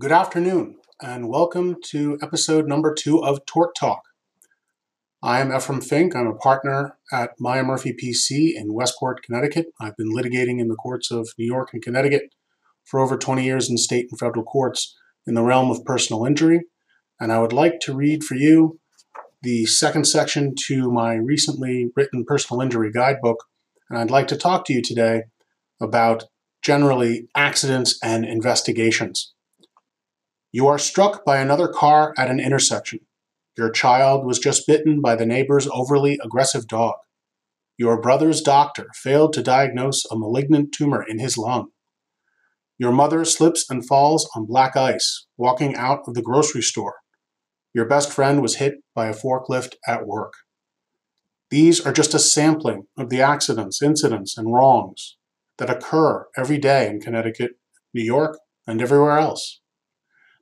Good afternoon, and welcome to episode number two of Tort Talk. I am Ephraim Fink. I'm a partner at Maya Murphy PC in Westport, Connecticut. I've been litigating in the courts of New York and Connecticut for over 20 years in state and federal courts in the realm of personal injury. And I would like to read for you the second section to my recently written personal injury guidebook. And I'd like to talk to you today about generally accidents and investigations. You are struck by another car at an intersection. Your child was just bitten by the neighbor's overly aggressive dog. Your brother's doctor failed to diagnose a malignant tumor in his lung. Your mother slips and falls on black ice walking out of the grocery store. Your best friend was hit by a forklift at work. These are just a sampling of the accidents, incidents, and wrongs that occur every day in Connecticut, New York, and everywhere else.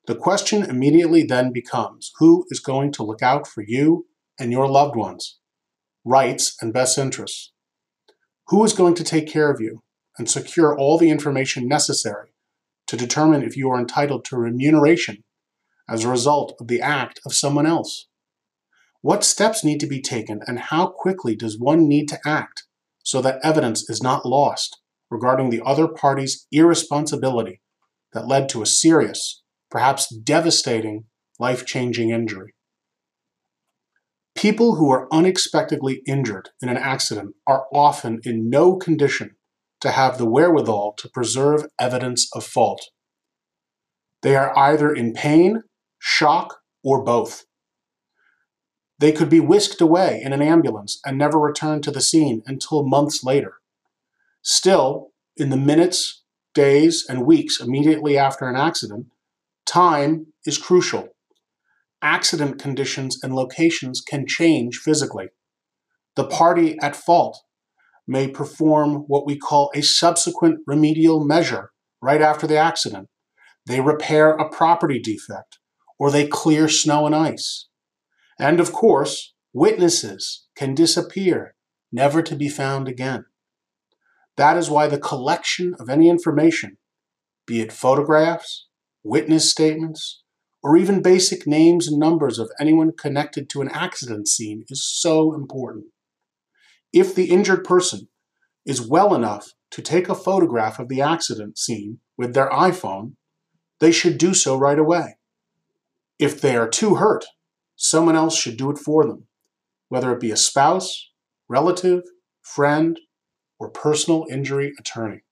The question immediately then becomes who is going to look out for you and your loved ones, rights and best interests? Who is going to take care of you and secure all the information necessary to determine if you are entitled to remuneration as a result of the act of someone else? What steps need to be taken and how quickly does one need to act so that evidence is not lost regarding the other party's irresponsibility that led to a serious perhaps devastating, life changing injury. People who are unexpectedly injured in an accident are often in no condition to have the wherewithal to preserve evidence of fault. They are either in pain, shock, or both. They could be whisked away in an ambulance and never return to the scene until months later. Still, in the minutes, days, and weeks immediately after an accident, Time is crucial. Accident conditions and locations can change physically. The party at fault may perform what we call a subsequent remedial measure right after the accident. They repair a property defect or they clear snow and ice. And of course, witnesses can disappear, never to be found again. That is why the collection of any information, be it photographs, witness statements, or even basic names and numbers of anyone connected to an accident scene is so important. If the injured person is well enough to take a photograph of the accident scene with their iPhone, they should do so right away. If they are too hurt, someone else should do it for them, whether it be a spouse, relative, friend, or personal injury attorney.